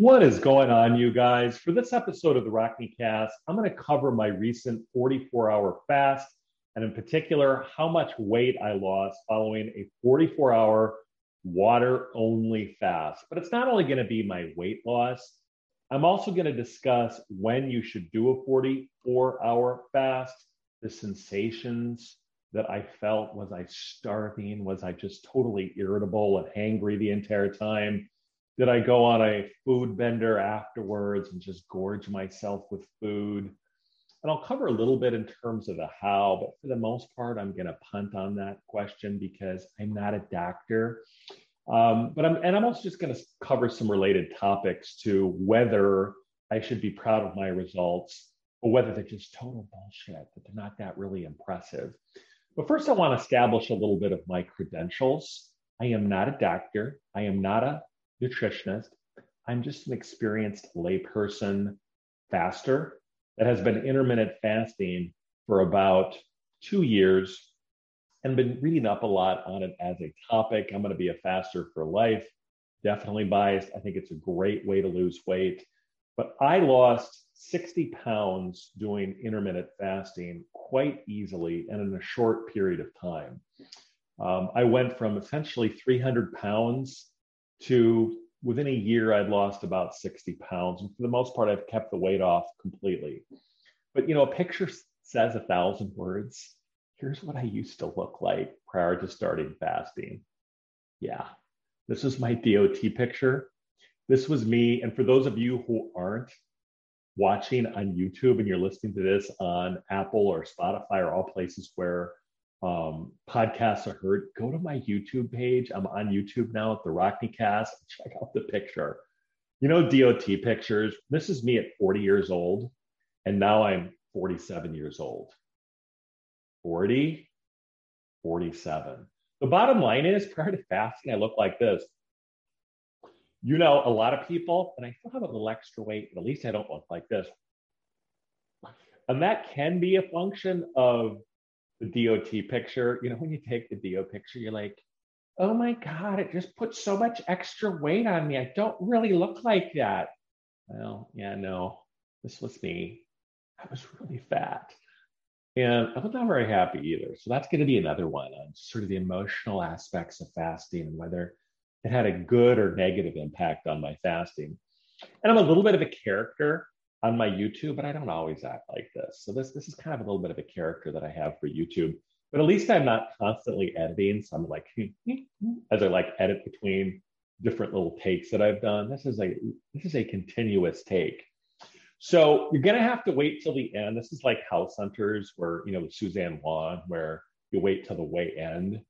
What is going on, you guys? For this episode of the Rock Me Cast, I'm going to cover my recent 44 hour fast, and in particular, how much weight I lost following a 44 hour water only fast. But it's not only going to be my weight loss, I'm also going to discuss when you should do a 44 hour fast, the sensations that I felt. Was I starving? Was I just totally irritable and hangry the entire time? Did I go on a food bender afterwards and just gorge myself with food? And I'll cover a little bit in terms of the how, but for the most part, I'm going to punt on that question because I'm not a doctor. Um, but I'm, and I'm also just going to cover some related topics to whether I should be proud of my results or whether they're just total bullshit, that they're not that really impressive. But first, I want to establish a little bit of my credentials. I am not a doctor. I am not a nutritionist. I'm just an experienced layperson faster that has been intermittent fasting for about two years and been reading up a lot on it as a topic. I'm going to be a faster for life. Definitely biased. I think it's a great way to lose weight. But I lost 60 pounds doing intermittent fasting quite easily and in a short period of time. Um, I went from essentially 300 pounds to within a year, I'd lost about 60 pounds. And for the most part, I've kept the weight off completely. But, you know, a picture says a thousand words. Here's what I used to look like prior to starting fasting. Yeah, this is my DOT picture. This was me. And for those of you who aren't watching on YouTube and you're listening to this on Apple or Spotify or all places where um, podcasts are heard, go to my YouTube page. I'm on YouTube now at the Rock Me Cast. Check out the picture. You know, DOT pictures. This is me at 40 years old, and now I'm 47 years old. 40, 47. The bottom line is, prior to fasting, I look like this. You know, a lot of people, and I still have a little extra weight, but at least I don't look like this. And that can be a function of the DOT picture, you know, when you take the DO picture, you're like, oh my God, it just puts so much extra weight on me. I don't really look like that. Well, yeah, no, this was me. I was really fat. And I was not very happy either. So that's going to be another one on sort of the emotional aspects of fasting and whether it had a good or negative impact on my fasting. And I'm a little bit of a character on my YouTube, but I don't always act like this. So this this is kind of a little bit of a character that I have for YouTube. But at least I'm not constantly editing. So I'm like as I like edit between different little takes that I've done. This is a this is a continuous take. So you're gonna have to wait till the end. This is like House Hunters, where you know Suzanne Whang, where you wait till the way end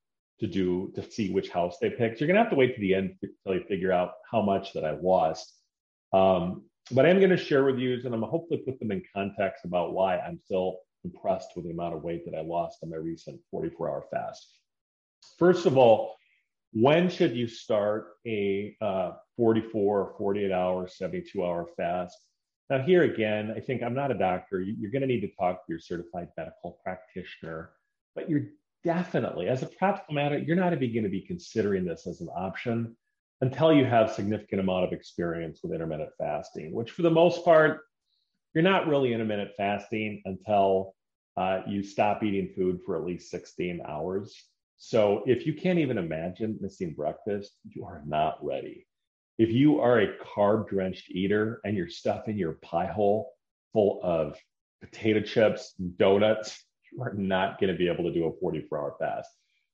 to do to see which house they picked. You're gonna have to wait to the end until you figure out how much that I lost. Um, but I'm going to share with you, and I'm hopefully put them in context about why I'm still impressed with the amount of weight that I lost on my recent 44 hour fast. First of all, when should you start a uh, 44 48 hour, 72 hour fast? Now, here again, I think I'm not a doctor. You're going to need to talk to your certified medical practitioner, but you're definitely, as a practical matter, you're not even going to be considering this as an option until you have significant amount of experience with intermittent fasting, which for the most part, you're not really intermittent fasting until uh, you stop eating food for at least 16 hours. So if you can't even imagine missing breakfast, you are not ready. If you are a carb drenched eater and you're stuffing your pie hole full of potato chips, donuts, you are not going to be able to do a 44 hour fast.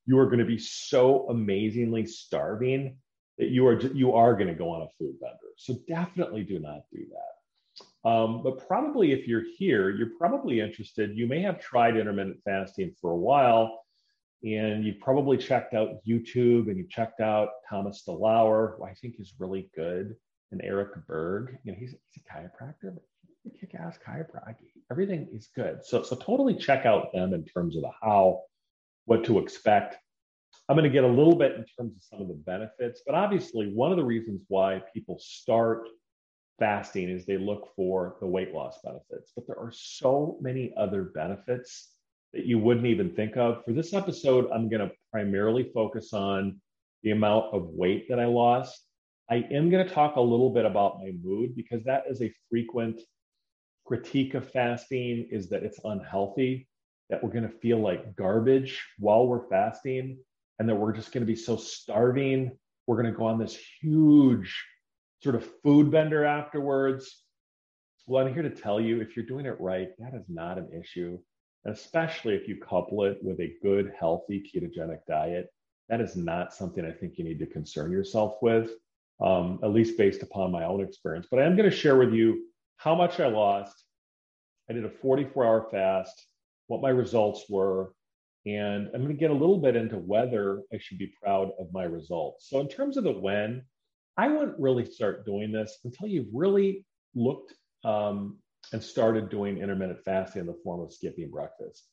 You are going to be so amazingly starving that you are you are going to go on a food bender. So definitely do not do that. Um, but probably if you're here, you're probably interested. You may have tried intermittent fasting for a while, and you've probably checked out YouTube and you've checked out Thomas DeLauer, who I think is really good, and Eric Berg. You know, he's, he's a chiropractor, but kick-ass chiropractor. Everything is good. So, so totally check out them in terms of the how, what to expect. I'm going to get a little bit in terms of some of the benefits, but obviously, one of the reasons why people start fasting is they look for the weight loss benefits. But there are so many other benefits that you wouldn't even think of. For this episode, I'm going to primarily focus on the amount of weight that I lost. I am going to talk a little bit about my mood because that is a frequent critique of fasting is that it's unhealthy, that we're going to feel like garbage while we're fasting, and that we're just going to be so starving. We're going to go on this huge sort of food bender afterwards. Well, I'm here to tell you if you're doing it right, that is not an issue And especially if you couple it with a good, healthy ketogenic diet. That is not something I think you need to concern yourself with, um, at least based upon my own experience. But I am going to share with you how much I lost. I did a 44 hour fast, what my results were, and I'm going to get a little bit into whether I should be proud of my results. So, in terms of the when, I wouldn't really start doing this until you've really looked um, and started doing intermittent fasting in the form of skipping breakfast.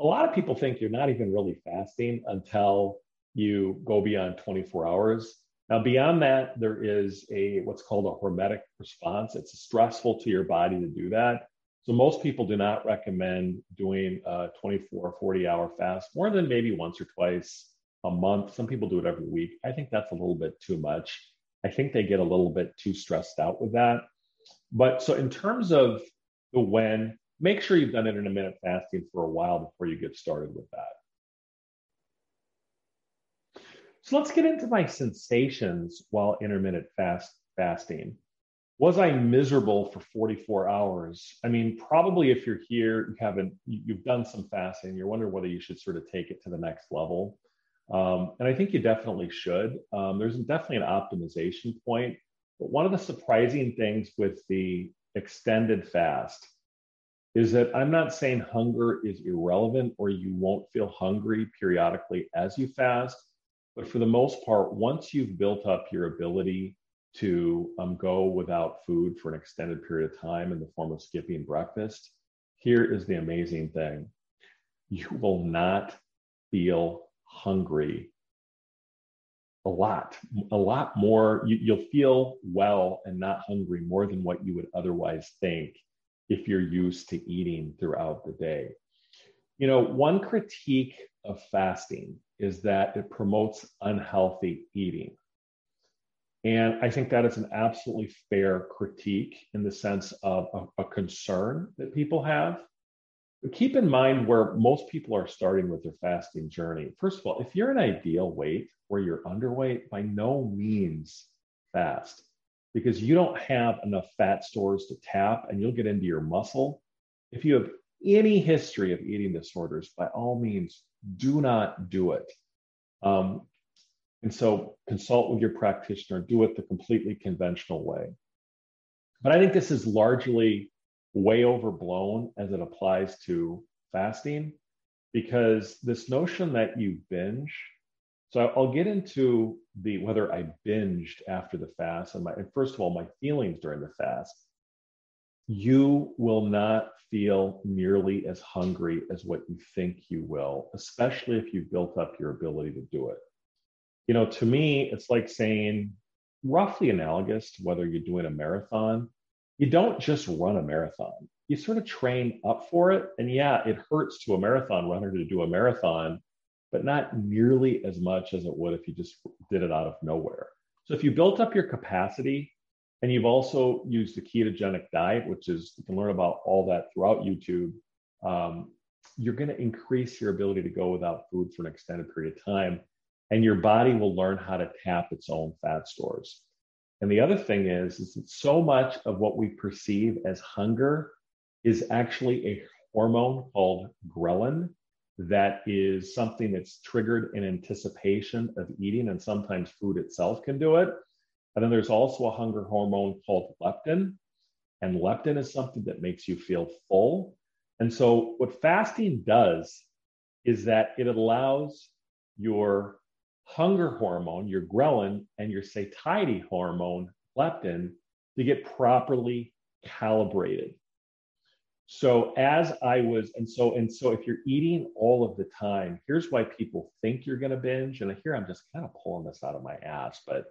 A lot of people think you're not even really fasting until you go beyond 24 hours. Now, beyond that, there is a what's called a hormetic response. It's stressful to your body to do that. So most people do not recommend doing a 24 or 40 hour fast more than maybe once or twice a month. Some people do it every week. I think that's a little bit too much. I think they get a little bit too stressed out with that. But so in terms of the when, make sure you've done intermittent fasting for a while before you get started with that. So let's get into my sensations while intermittent fast fasting. Was I miserable for 44 hours? I mean, probably if you're here, you haven't, you've done some fasting, you're wondering whether you should sort of take it to the next level. Um, and I think you definitely should. Um, there's definitely an optimization point. But one of the surprising things with the extended fast is that I'm not saying hunger is irrelevant or you won't feel hungry periodically as you fast. But for the most part, once you've built up your ability to um, go without food for an extended period of time in the form of skipping breakfast, here is the amazing thing you will not feel hungry a lot, a lot more. You, you'll feel well and not hungry more than what you would otherwise think if you're used to eating throughout the day. You know, one critique of fasting is that it promotes unhealthy eating. And I think that is an absolutely fair critique in the sense of a, a concern that people have. But keep in mind where most people are starting with their fasting journey. First of all, if you're an ideal weight or you're underweight, by no means fast because you don't have enough fat stores to tap and you'll get into your muscle. If you have any history of eating disorders, by all means, do not do it. Um, and so consult with your practitioner, do it the completely conventional way. But I think this is largely way overblown as it applies to fasting because this notion that you binge so I'll get into the whether I binged after the fast and my and first of all my feelings during the fast. You will not feel nearly as hungry as what you think you will, especially if you've built up your ability to do it. You know, to me, it's like saying roughly analogous to whether you're doing a marathon. You don't just run a marathon. You sort of train up for it. And yeah, it hurts to a marathon runner to do a marathon but not nearly as much as it would if you just did it out of nowhere. So if you built up your capacity and you've also used the ketogenic diet, which is you can learn about all that throughout YouTube, um, you're going to increase your ability to go without food for an extended period of time. And your body will learn how to tap its own fat stores. And the other thing is, is that so much of what we perceive as hunger is actually a hormone called ghrelin that is something that's triggered in anticipation of eating, and sometimes food itself can do it. And then there's also a hunger hormone called leptin, and leptin is something that makes you feel full. And so, what fasting does is that it allows your hunger hormone, your ghrelin, and your satiety hormone, leptin, to get properly calibrated. So as I was, and so and so, if you're eating all of the time, here's why people think you're going to binge. And here I'm just kind of pulling this out of my ass, but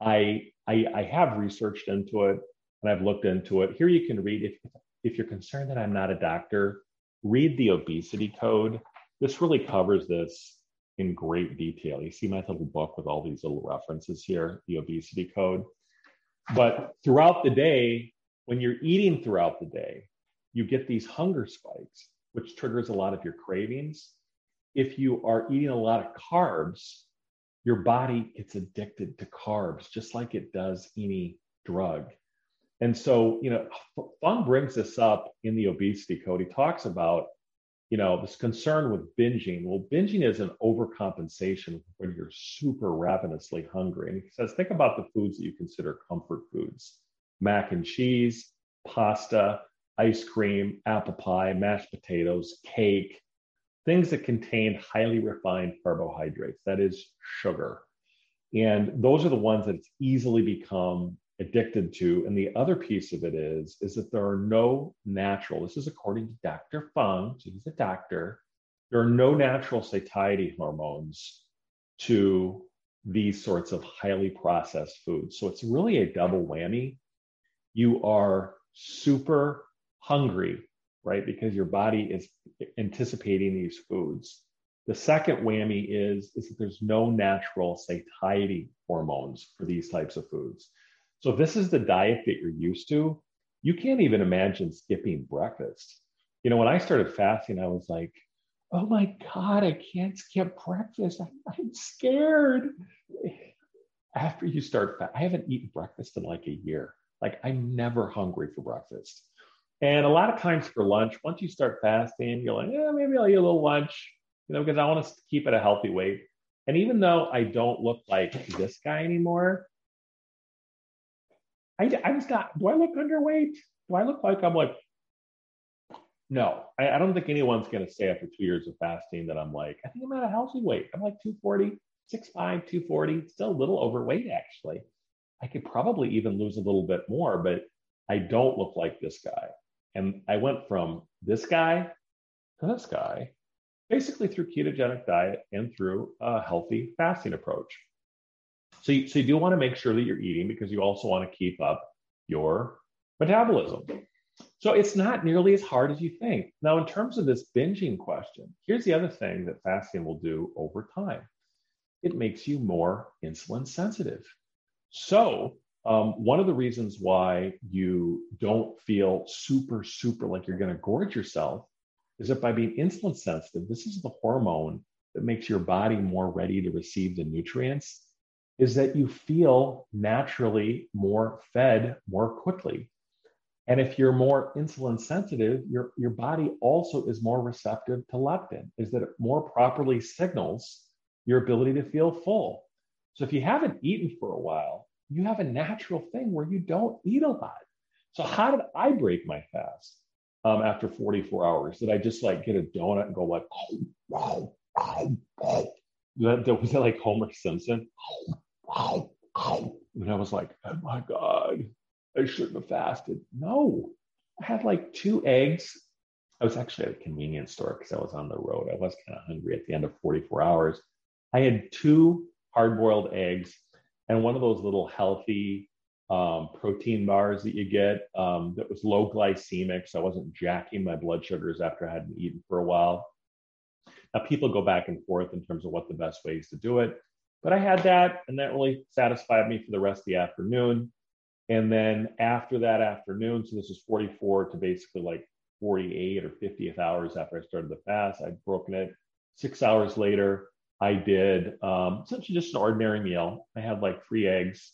I, I I have researched into it and I've looked into it. Here you can read if if you're concerned that I'm not a doctor, read the obesity code. This really covers this in great detail. You see my little book with all these little references here, the obesity code. But throughout the day, when you're eating throughout the day, you get these hunger spikes, which triggers a lot of your cravings. If you are eating a lot of carbs, your body gets addicted to carbs, just like it does any drug. And so, you know, Fung brings this up in the obesity code. He talks about, you know, this concern with binging. Well, binging is an overcompensation when you're super ravenously hungry. And he says, think about the foods that you consider comfort foods mac and cheese, pasta, ice cream, apple pie, mashed potatoes, cake, things that contain highly refined carbohydrates, that is, sugar. And those are the ones that easily become addicted to. And the other piece of it is, is that there are no natural, this is according to Dr. Fung, he's a doctor, there are no natural satiety hormones to these sorts of highly processed foods. So it's really a double whammy. You are super hungry, right? Because your body is anticipating these foods. The second whammy is, is that there's no natural satiety hormones for these types of foods. So if this is the diet that you're used to, you can't even imagine skipping breakfast. You know, when I started fasting, I was like, oh my God, I can't skip breakfast. I'm, I'm scared. After you start, fa- I haven't eaten breakfast in like a year. Like I'm never hungry for breakfast. And a lot of times for lunch, once you start fasting, you're like, yeah, maybe I'll eat a little lunch, you know, because I want to keep it a healthy weight. And even though I don't look like this guy anymore, I, I just not, do I look underweight? Do I look like I'm like, no, I, I don't think anyone's going to say after two years of fasting that I'm like, I think I'm at a healthy weight. I'm like 240, 6'5, 240, still a little overweight actually. I could probably even lose a little bit more, but I don't look like this guy. And I went from this guy to this guy, basically through ketogenic diet and through a healthy fasting approach. So you, so you do want to make sure that you're eating because you also want to keep up your metabolism. So it's not nearly as hard as you think. Now, in terms of this binging question, here's the other thing that fasting will do over time it makes you more insulin sensitive. So, um, one of the reasons why you don't feel super, super like you're going to gorge yourself is that by being insulin sensitive, this is the hormone that makes your body more ready to receive the nutrients is that you feel naturally more fed more quickly. And if you're more insulin sensitive, your, your body also is more receptive to leptin, is that it more properly signals your ability to feel full. So if you haven't eaten for a while, you have a natural thing where you don't eat a lot. So how did I break my fast um, after 44 hours? Did I just like get a donut and go like, oh, wow, wow, wow. Was that like Homer Simpson? And I was like, oh my God, I shouldn't have fasted. No, I had like two eggs. I was actually at a convenience store because I was on the road. I was kind of hungry at the end of 44 hours. I had two hard boiled eggs and one of those little healthy um, protein bars that you get um, that was low glycemic. So I wasn't jacking my blood sugars after I hadn't eaten for a while. Now, people go back and forth in terms of what the best ways to do it. But I had that, and that really satisfied me for the rest of the afternoon. And then after that afternoon, so this is 44 to basically like 48 or 50th hours after I started the fast, I'd broken it. Six hours later, I did um, essentially just an ordinary meal. I had like three eggs.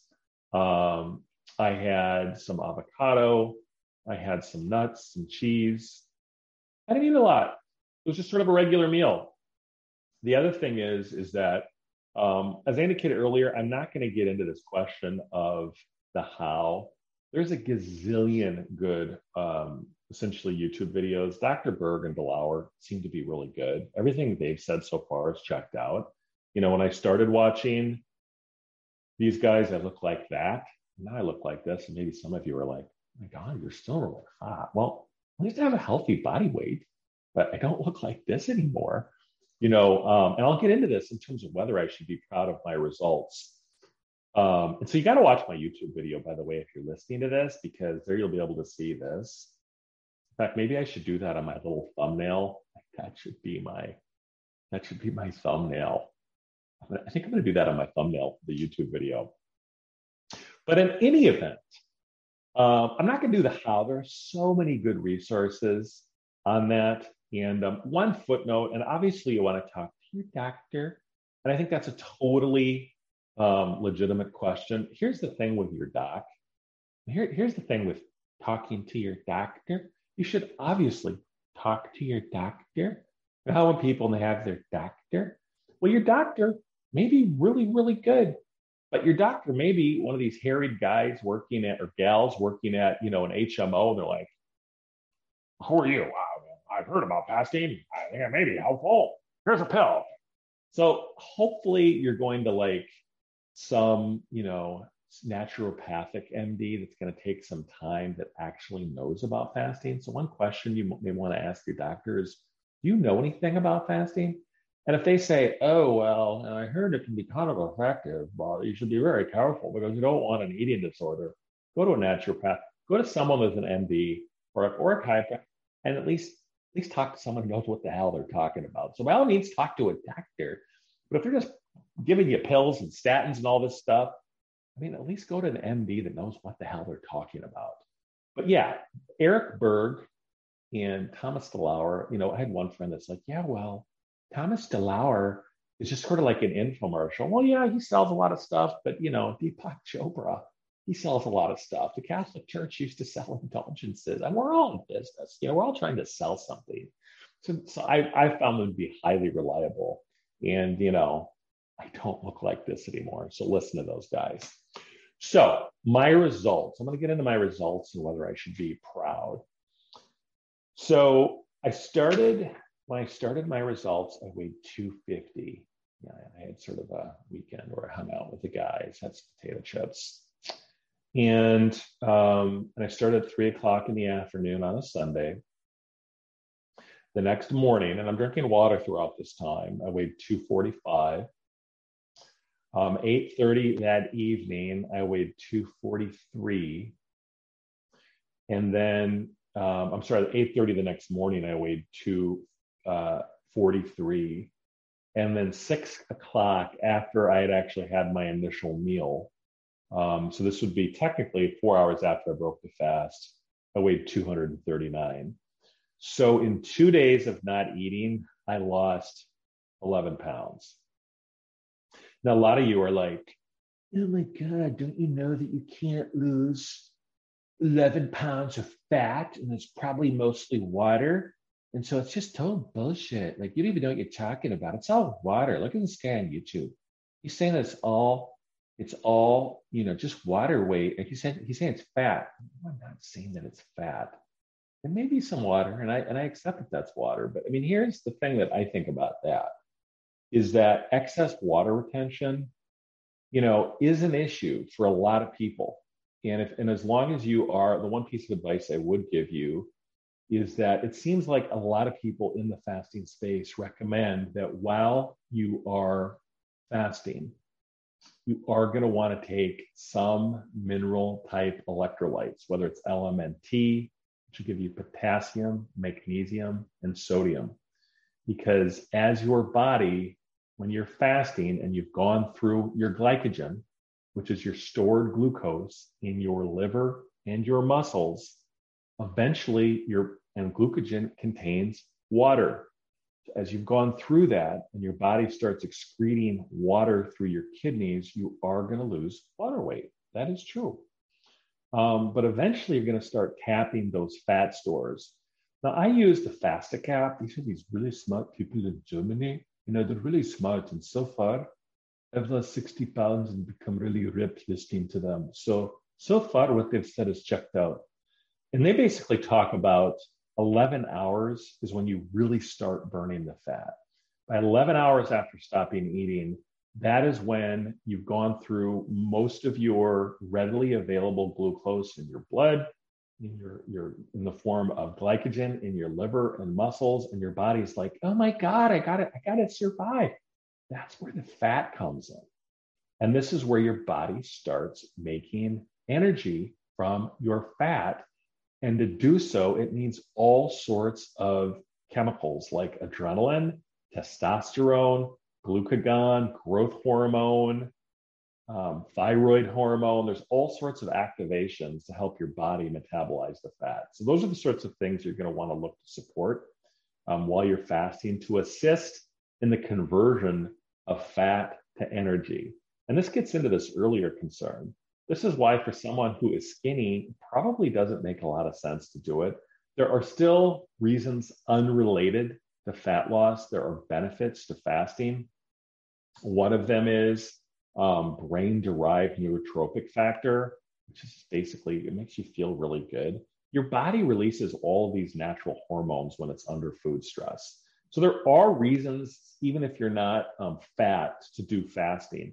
Um, I had some avocado. I had some nuts, some cheese. I didn't eat a lot. It was just sort of a regular meal. The other thing is, is that um, as I indicated earlier, I'm not going to get into this question of the how there's a gazillion good, um, essentially YouTube videos. Dr. Berg and DeLauer seem to be really good. Everything they've said so far is checked out. You know, when I started watching these guys, I look like that. Now I look like this. And maybe some of you are like, oh my God, you're still really fat. Well, at least I have a healthy body weight, but I don't look like this anymore. You know, um, and I'll get into this in terms of whether I should be proud of my results. Um, and so you got to watch my YouTube video, by the way, if you're listening to this, because there you'll be able to see this. In fact, maybe I should do that on my little thumbnail. That should be my that should be my thumbnail. I think I'm going to do that on my thumbnail for the YouTube video. But in any event, um, I'm not going to do the how. There are so many good resources on that. And um, one footnote, and obviously you want to talk to your doctor. And I think that's a totally um, legitimate question. Here's the thing with your doc. Here, here's the thing with talking to your doctor. You should obviously talk to your doctor. Know how when people have their doctor? Well, your doctor may be really, really good, but your doctor may be one of these harried guys working at or gals working at, you know, an HMO. And they're like, who are you? I've heard about fasting. I think it may be helpful. Here's a pill. So hopefully you're going to like some, you know, naturopathic MD that's going to take some time that actually knows about fasting. So one question you may want to ask your doctor is, do you know anything about fasting? And if they say, oh, well, I heard it can be kind of effective, but you should be very careful because you don't want an eating disorder, go to a naturopath, go to someone with an MD or, or a chiropractor, and at least at least talk to someone who knows what the hell they're talking about. So by all means, talk to a doctor. But if they're just giving you pills and statins and all this stuff, I mean, at least go to an MD that knows what the hell they're talking about. But yeah, Eric Berg and Thomas DeLauer, you know, I had one friend that's like, yeah, well, Thomas DeLauer is just sort of like an infomercial. Well, yeah, he sells a lot of stuff, but you know, Deepak Chopra, he sells a lot of stuff. The Catholic Church used to sell indulgences, and we're all in business. You know, we're all trying to sell something. So, so I, I found them to be highly reliable. And you know, I don't look like this anymore. So listen to those guys. So my results. I'm going to get into my results and whether I should be proud. So I started when I started my results, I weighed 250. Yeah, I had sort of a weekend where I hung out with the guys, had some potato chips. And um, and I started at three o'clock in the afternoon on a Sunday. The next morning, and I'm drinking water throughout this time, I weighed 245. Um, 8.30 that evening, I weighed 243. And then, um, I'm sorry, 8.30 the next morning, I weighed 2 uh, 43. And then six o'clock after I had actually had my initial meal. Um, so this would be technically four hours after I broke the fast. I weighed 239. So in two days of not eating, I lost 11 pounds. Now, a lot of you are like, oh my God, don't you know that you can't lose 11 pounds of fat and it's probably mostly water? And so it's just total bullshit. Like you don't even know what you're talking about. It's all water. Look at this guy on YouTube. He's saying it's all, it's all, you know, just water weight. He said, he's saying it's fat. I'm not saying that it's fat. there may be some water, and I and I accept that that's water. But I mean, here's the thing that I think about that is that excess water retention, you know, is an issue for a lot of people. And if and as long as you are, the one piece of advice I would give you is that it seems like a lot of people in the fasting space recommend that while you are fasting, you are going to want to take some mineral type electrolytes, whether it's LMNT, which will give you potassium, magnesium, and sodium. Because as your body, when you're fasting and you've gone through your glycogen, which is your stored glucose in your liver and your muscles, eventually your and glycogen contains water. As you've gone through that and your body starts excreting water through your kidneys, you are going to lose water weight. That is true. Um, but eventually you're going to start tapping those fat stores. Now, I use the FastaCap. These are these really smart people in Germany. You know, they're really smart. And so far, I've lost 60 pounds and become really ripped listening to them. So so far, what they've said is checked out. And they basically talk about 11 hours is when you really start burning the fat. By 11 hours after stopping eating, that is when you've gone through most of your readily available glucose in your blood, in your, your in the form of glycogen in your liver and muscles, and your body's like, oh my God, I got it, I got to survive. That's where the fat comes in. And this is where your body starts making energy from your fat. And to do so, it needs all sorts of chemicals like adrenaline, testosterone, glucagon, growth hormone, um, thyroid hormone. There's all sorts of activations to help your body metabolize the fat. So, those are the sorts of things you're going to want to look to support um, while you're fasting to assist in the conversion of fat to energy. And this gets into this earlier concern. This is why, for someone who is skinny, probably doesn't make a lot of sense to do it. There are still reasons unrelated to fat loss. There are benefits to fasting. One of them is um, brain derived neurotrophic factor, which is basically, it makes you feel really good. Your body releases all these natural hormones when it's under food stress. So there are reasons, even if you're not um, fat, to do fasting.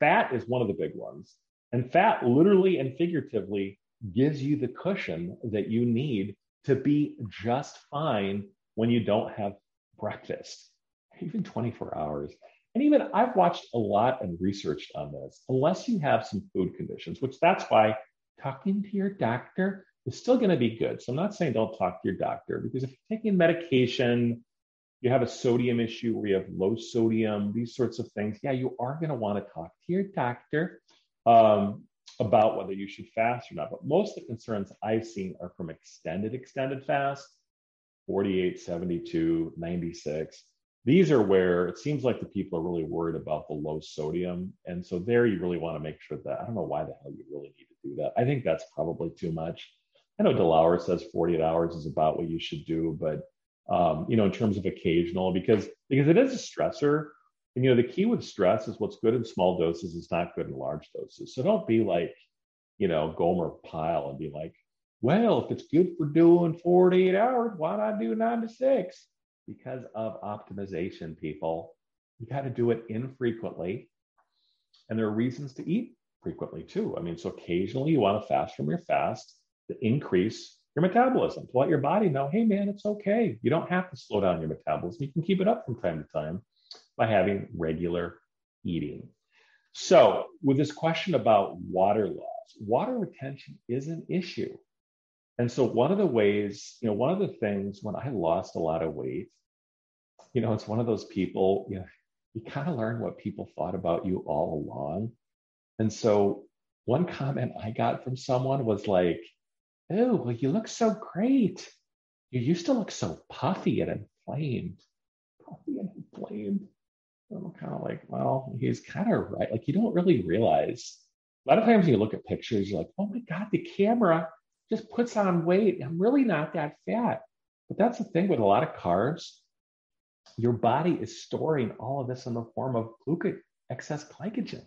Fat is one of the big ones. And fat, literally and figuratively, gives you the cushion that you need to be just fine when you don't have breakfast, even 24 hours. And even I've watched a lot and researched on this. Unless you have some food conditions, which that's why talking to your doctor is still going to be good. So I'm not saying don't talk to your doctor because if you're taking medication, you have a sodium issue where you have low sodium, these sorts of things, yeah, you are going to want to talk to your doctor um, about whether you should fast or not. But most of the concerns I've seen are from extended, extended fast 48, 72, 96. These are where it seems like the people are really worried about the low sodium. And so there you really want to make sure that I don't know why the hell you really need to do that. I think that's probably too much. I know DeLauer says 48 hours is about what you should do, but um, you know, in terms of occasional, because because it is a stressor. And you know, the key with stress is what's good in small doses is not good in large doses. So don't be like, you know, Gomer Pyle and be like, well, if it's good for doing 48 hours, why not do nine to six? Because of optimization, people. You got to do it infrequently. And there are reasons to eat frequently too. I mean, so occasionally you want to fast from your fast to increase your metabolism, to let your body know, hey, man, it's okay. You don't have to slow down your metabolism. You can keep it up from time to time by having regular eating. So, with this question about water loss, water retention is an issue. And so one of the ways, you know, one of the things when I lost a lot of weight, you know, it's one of those people, you know, you kind of learn what people thought about you all along. And so one comment I got from someone was like, Oh, well, you look so great. You used to look so puffy and inflamed. Puffy and inflamed. I'm kind of like, well, he's kind of right. Like, you don't really realize. A lot of times you look at pictures, you're like, oh my God, the camera just puts on weight. I'm really not that fat. But that's the thing with a lot of carbs. Your body is storing all of this in the form of glucose, excess glycogen.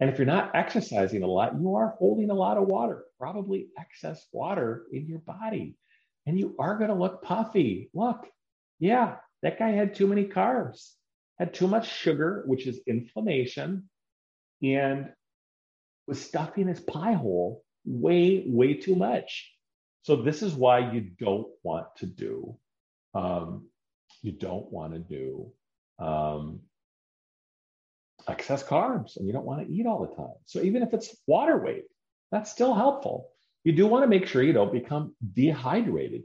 And if you're not exercising a lot, you are holding a lot of water, probably excess water in your body. And you are going to look puffy. Look, yeah, that guy had too many carbs, had too much sugar, which is inflammation, and was stuffing his pie hole way, way too much. So this is why you don't want to do, um, you don't want to do um, excess carbs and you don't want to eat all the time. So even if it's water weight, that's still helpful. You do want to make sure you don't become dehydrated.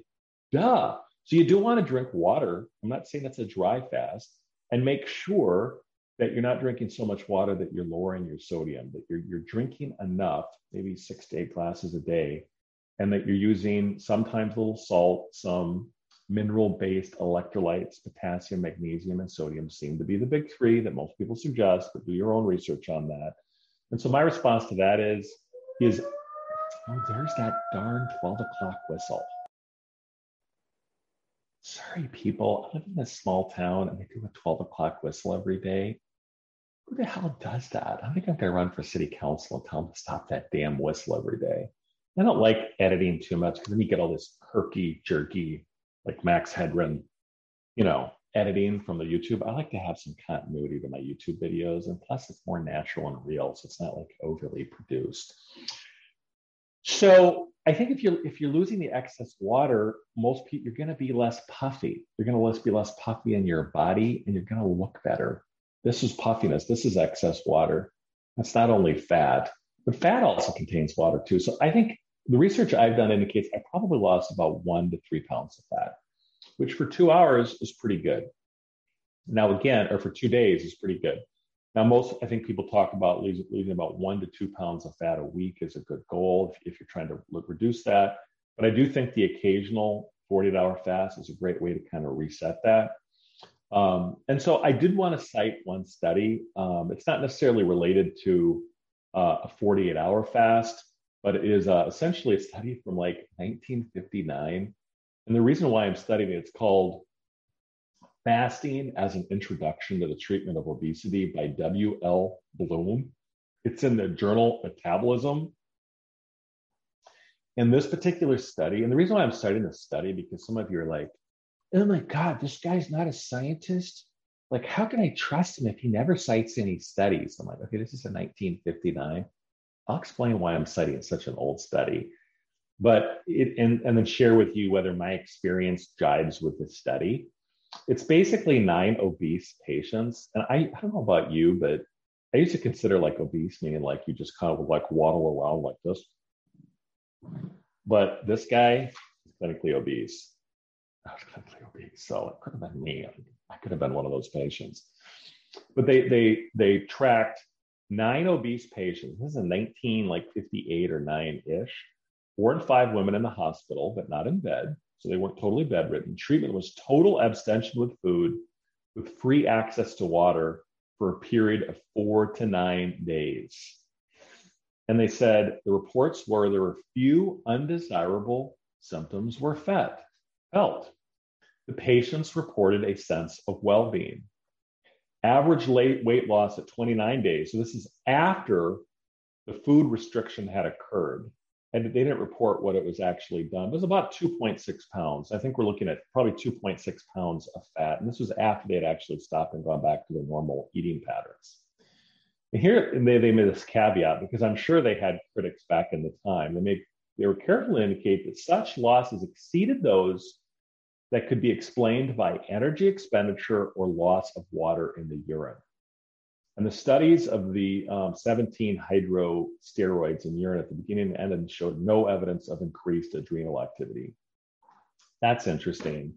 Duh. So you do want to drink water. I'm not saying that's a dry fast and make sure that you're not drinking so much water that you're lowering your sodium, that you're, you're drinking enough, maybe six to eight glasses a day, and that you're using sometimes a little salt, some mineral based electrolytes, potassium, magnesium, and sodium seem to be the big three that most people suggest, but do your own research on that. And so my response to that is, is oh, there's that darn 12 o'clock whistle. Sorry, people, I live in a small town and they do a 12 o'clock whistle every day. who the hell does that? I think I'm going to run for city council and tell them to stop that damn whistle every day. I don't like editing too much because then you get all this herky jerky, like Max Headroom, you know, editing from the YouTube. I like to have some continuity to my YouTube videos, and plus it's more natural and real, so it's not like overly produced. So I think if you're if you're losing the excess water, most people you're going to be less puffy. You're going to be less puffy in your body, and you're going to look better. This is puffiness. This is excess water. That's not only fat, but fat also contains water too. So I think the research I've done indicates I probably lost about one to three pounds of fat, which for two hours is pretty good. Now again, or for two days is pretty good. Now, most, I think people talk about losing, losing about one to two pounds of fat a week is a good goal if, if you're trying to reduce that. But I do think the occasional 48 hour fast is a great way to kind of reset that. Um, and so I did want to cite one study. Um, it's not necessarily related to uh, a 48 hour fast, but it is uh, essentially a study from like 1959. And the reason why I'm studying it, it's called Fasting as an Introduction to the Treatment of Obesity by W.L. Bloom. It's in the journal Metabolism. In this particular study, and the reason why I'm citing this study, because some of you are like, oh my God, this guy's not a scientist. Like, how can I trust him if he never cites any studies? I'm like, okay, this is a 1959. I'll explain why I'm citing such an old study. But it, and, and then share with you whether my experience jives with the study it's basically nine obese patients. And I, I don't know about you, but I used to consider like obese meaning like you just kind of like waddle around like this. But this guy is clinically obese. I was clinically obese, so it could have been me. I could have been one of those patients. But they they they tracked nine obese patients. This is a 19, like 58 or 9 ish, four and five women in the hospital, but not in bed. So they weren't totally bedridden. Treatment was total abstention with food with free access to water for a period of four to nine days. And they said the reports were there were few undesirable symptoms were felt. felt. The patients reported a sense of well being. Average weight loss at 29 days. So this is after the food restriction had occurred and they didn't report what it was actually done. It was about 2.6 pounds. I think we're looking at probably 2.6 pounds of fat. And this was after they had actually stopped and gone back to their normal eating patterns. And here and they, they made this caveat because I'm sure they had critics back in the time. They made they were careful to indicate that such losses exceeded those that could be explained by energy expenditure or loss of water in the urine. And the studies of the um, 17 hydroxysteroids in urine at the beginning and end showed no evidence of increased adrenal activity. That's interesting.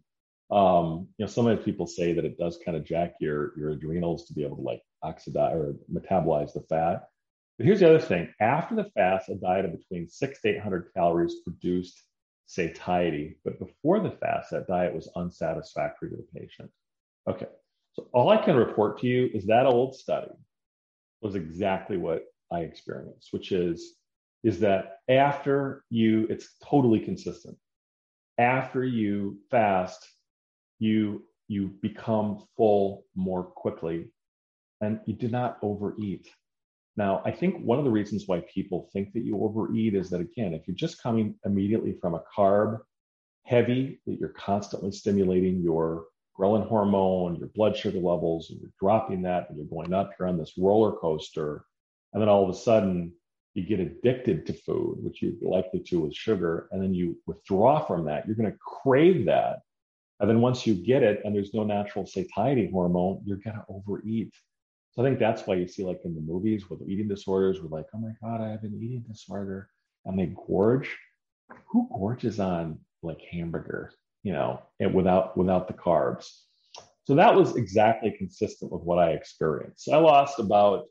Um, you know, some of the people say that it does kind of jack your, your adrenals to be able to like oxidize or metabolize the fat. But here's the other thing. After the fast, a diet of between six to 800 calories produced satiety. But before the fast, that diet was unsatisfactory to the patient. Okay, so all I can report to you is that old study was exactly what I experienced, which is is that after you, it's totally consistent. After you fast, you you become full more quickly, and you do not overeat. Now, I think one of the reasons why people think that you overeat is that again, if you're just coming immediately from a carb heavy, that you're constantly stimulating your ghrelin hormone, your blood sugar levels, and you're dropping that, and you're going up, you're on this roller coaster. And then all of a sudden, you get addicted to food, which you're likely to with sugar, and then you withdraw from that. You're going to crave that. And then once you get it and there's no natural satiety hormone, you're going to overeat. So I think that's why you see, like in the movies with eating disorders, we're like, oh my God, I have an eating disorder. And they gorge. Who gorges on like hamburger? You know, and without without the carbs. So that was exactly consistent with what I experienced. I lost about,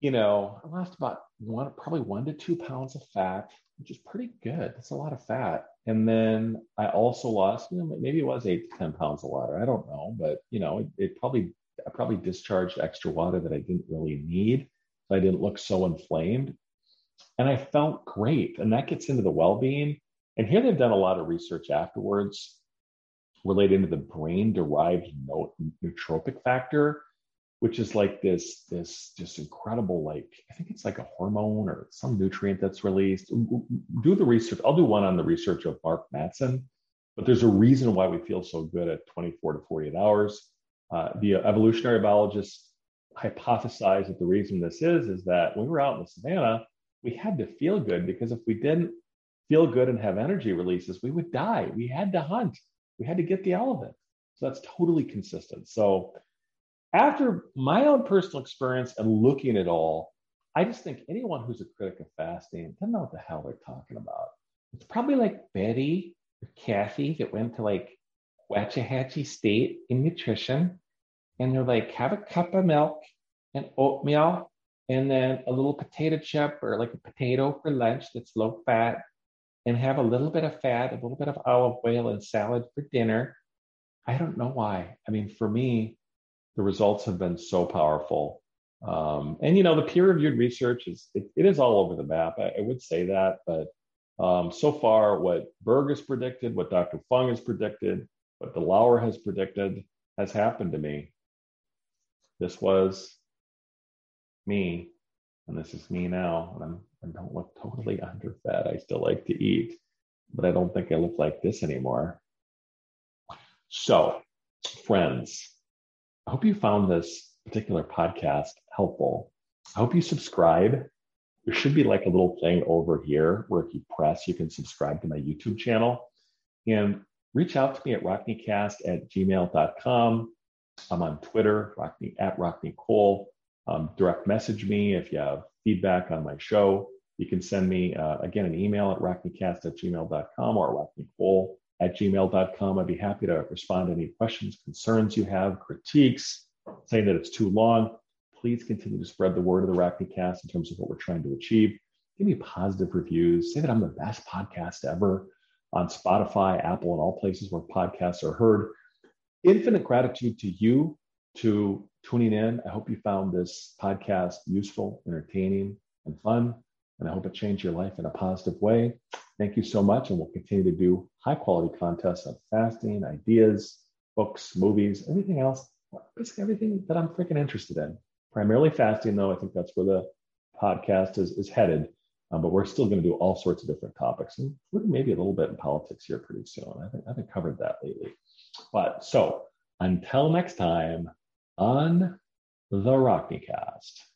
you know, I lost about one, probably one to two pounds of fat, which is pretty good. That's a lot of fat. And then I also lost, you know, maybe it was eight to 10 pounds of water. I don't know, but you know, it, it probably, I probably discharged extra water that I didn't really need. So I didn't look so inflamed. And I felt great. And that gets into the well being and here they've done a lot of research afterwards relating to the brain derived neurotrophic factor. which is like this this just incredible like I think it's like a hormone or some nutrient that's released. Do the research. I'll do one on the research of Mark Mattson, but there's a reason why we feel so good at 24 to 48 hours. Uh, the evolutionary biologists hypothesize that the reason this is is that when we were out in the savannah, we had to feel good because if we didn't feel good and have energy releases, we would die. We had to hunt. We had to get the elephant. So that's totally consistent. So after my own personal experience and looking at all, I just think anyone who's a critic of fasting doesn't know what the hell they're talking about. It's probably like Betty or Kathy that went to like Waxahachie State in nutrition, and they're like, have a cup of milk and oatmeal, and then a little potato chip or like a potato for lunch that's low fat, and have a little bit of fat, a little bit of olive oil, and salad for dinner. I don't know why. I mean, for me, the results have been so powerful. Um, and you know, the peer-reviewed research is it, it is all over the map. I, I would say that, but um, so far, what Berg has predicted, what Dr. Fung has predicted, what DeLauer has predicted has happened to me. This was me, and this is me now. And I'm, I don't look totally underfed. I still like to eat, but I don't think I look like this anymore. So, friends, I hope you found this particular podcast helpful. I hope you subscribe. There should be like a little thing over here where if you press, you can subscribe to my YouTube channel. And reach out to me at rockneycast at gmail.com. I'm on Twitter, Rockney at Rockney Cole. Um, direct message me if you have feedback on my show. You can send me, uh, again, an email at rockneycast at gmail.com or rockneycole at gmail.com. I'd be happy to respond to any questions, concerns you have, critiques, saying that it's too long. Please continue to spread the word of the Rockneycast in terms of what we're trying to achieve. Give me positive reviews. Say that I'm the best podcast ever on Spotify, Apple, and all places where podcasts are heard. Infinite gratitude to you to tuning in. I hope you found this podcast useful, entertaining, and fun. And I hope it changed your life in a positive way. Thank you so much. And we'll continue to do high quality contests on fasting, ideas, books, movies, everything else, basically everything that I'm freaking interested in. Primarily fasting, though, I think that's where the podcast is, is headed. Um, but we're still going to do all sorts of different topics, including maybe a little bit in politics here pretty soon. I think I haven't covered that lately. But so until next time on the Rockneycast.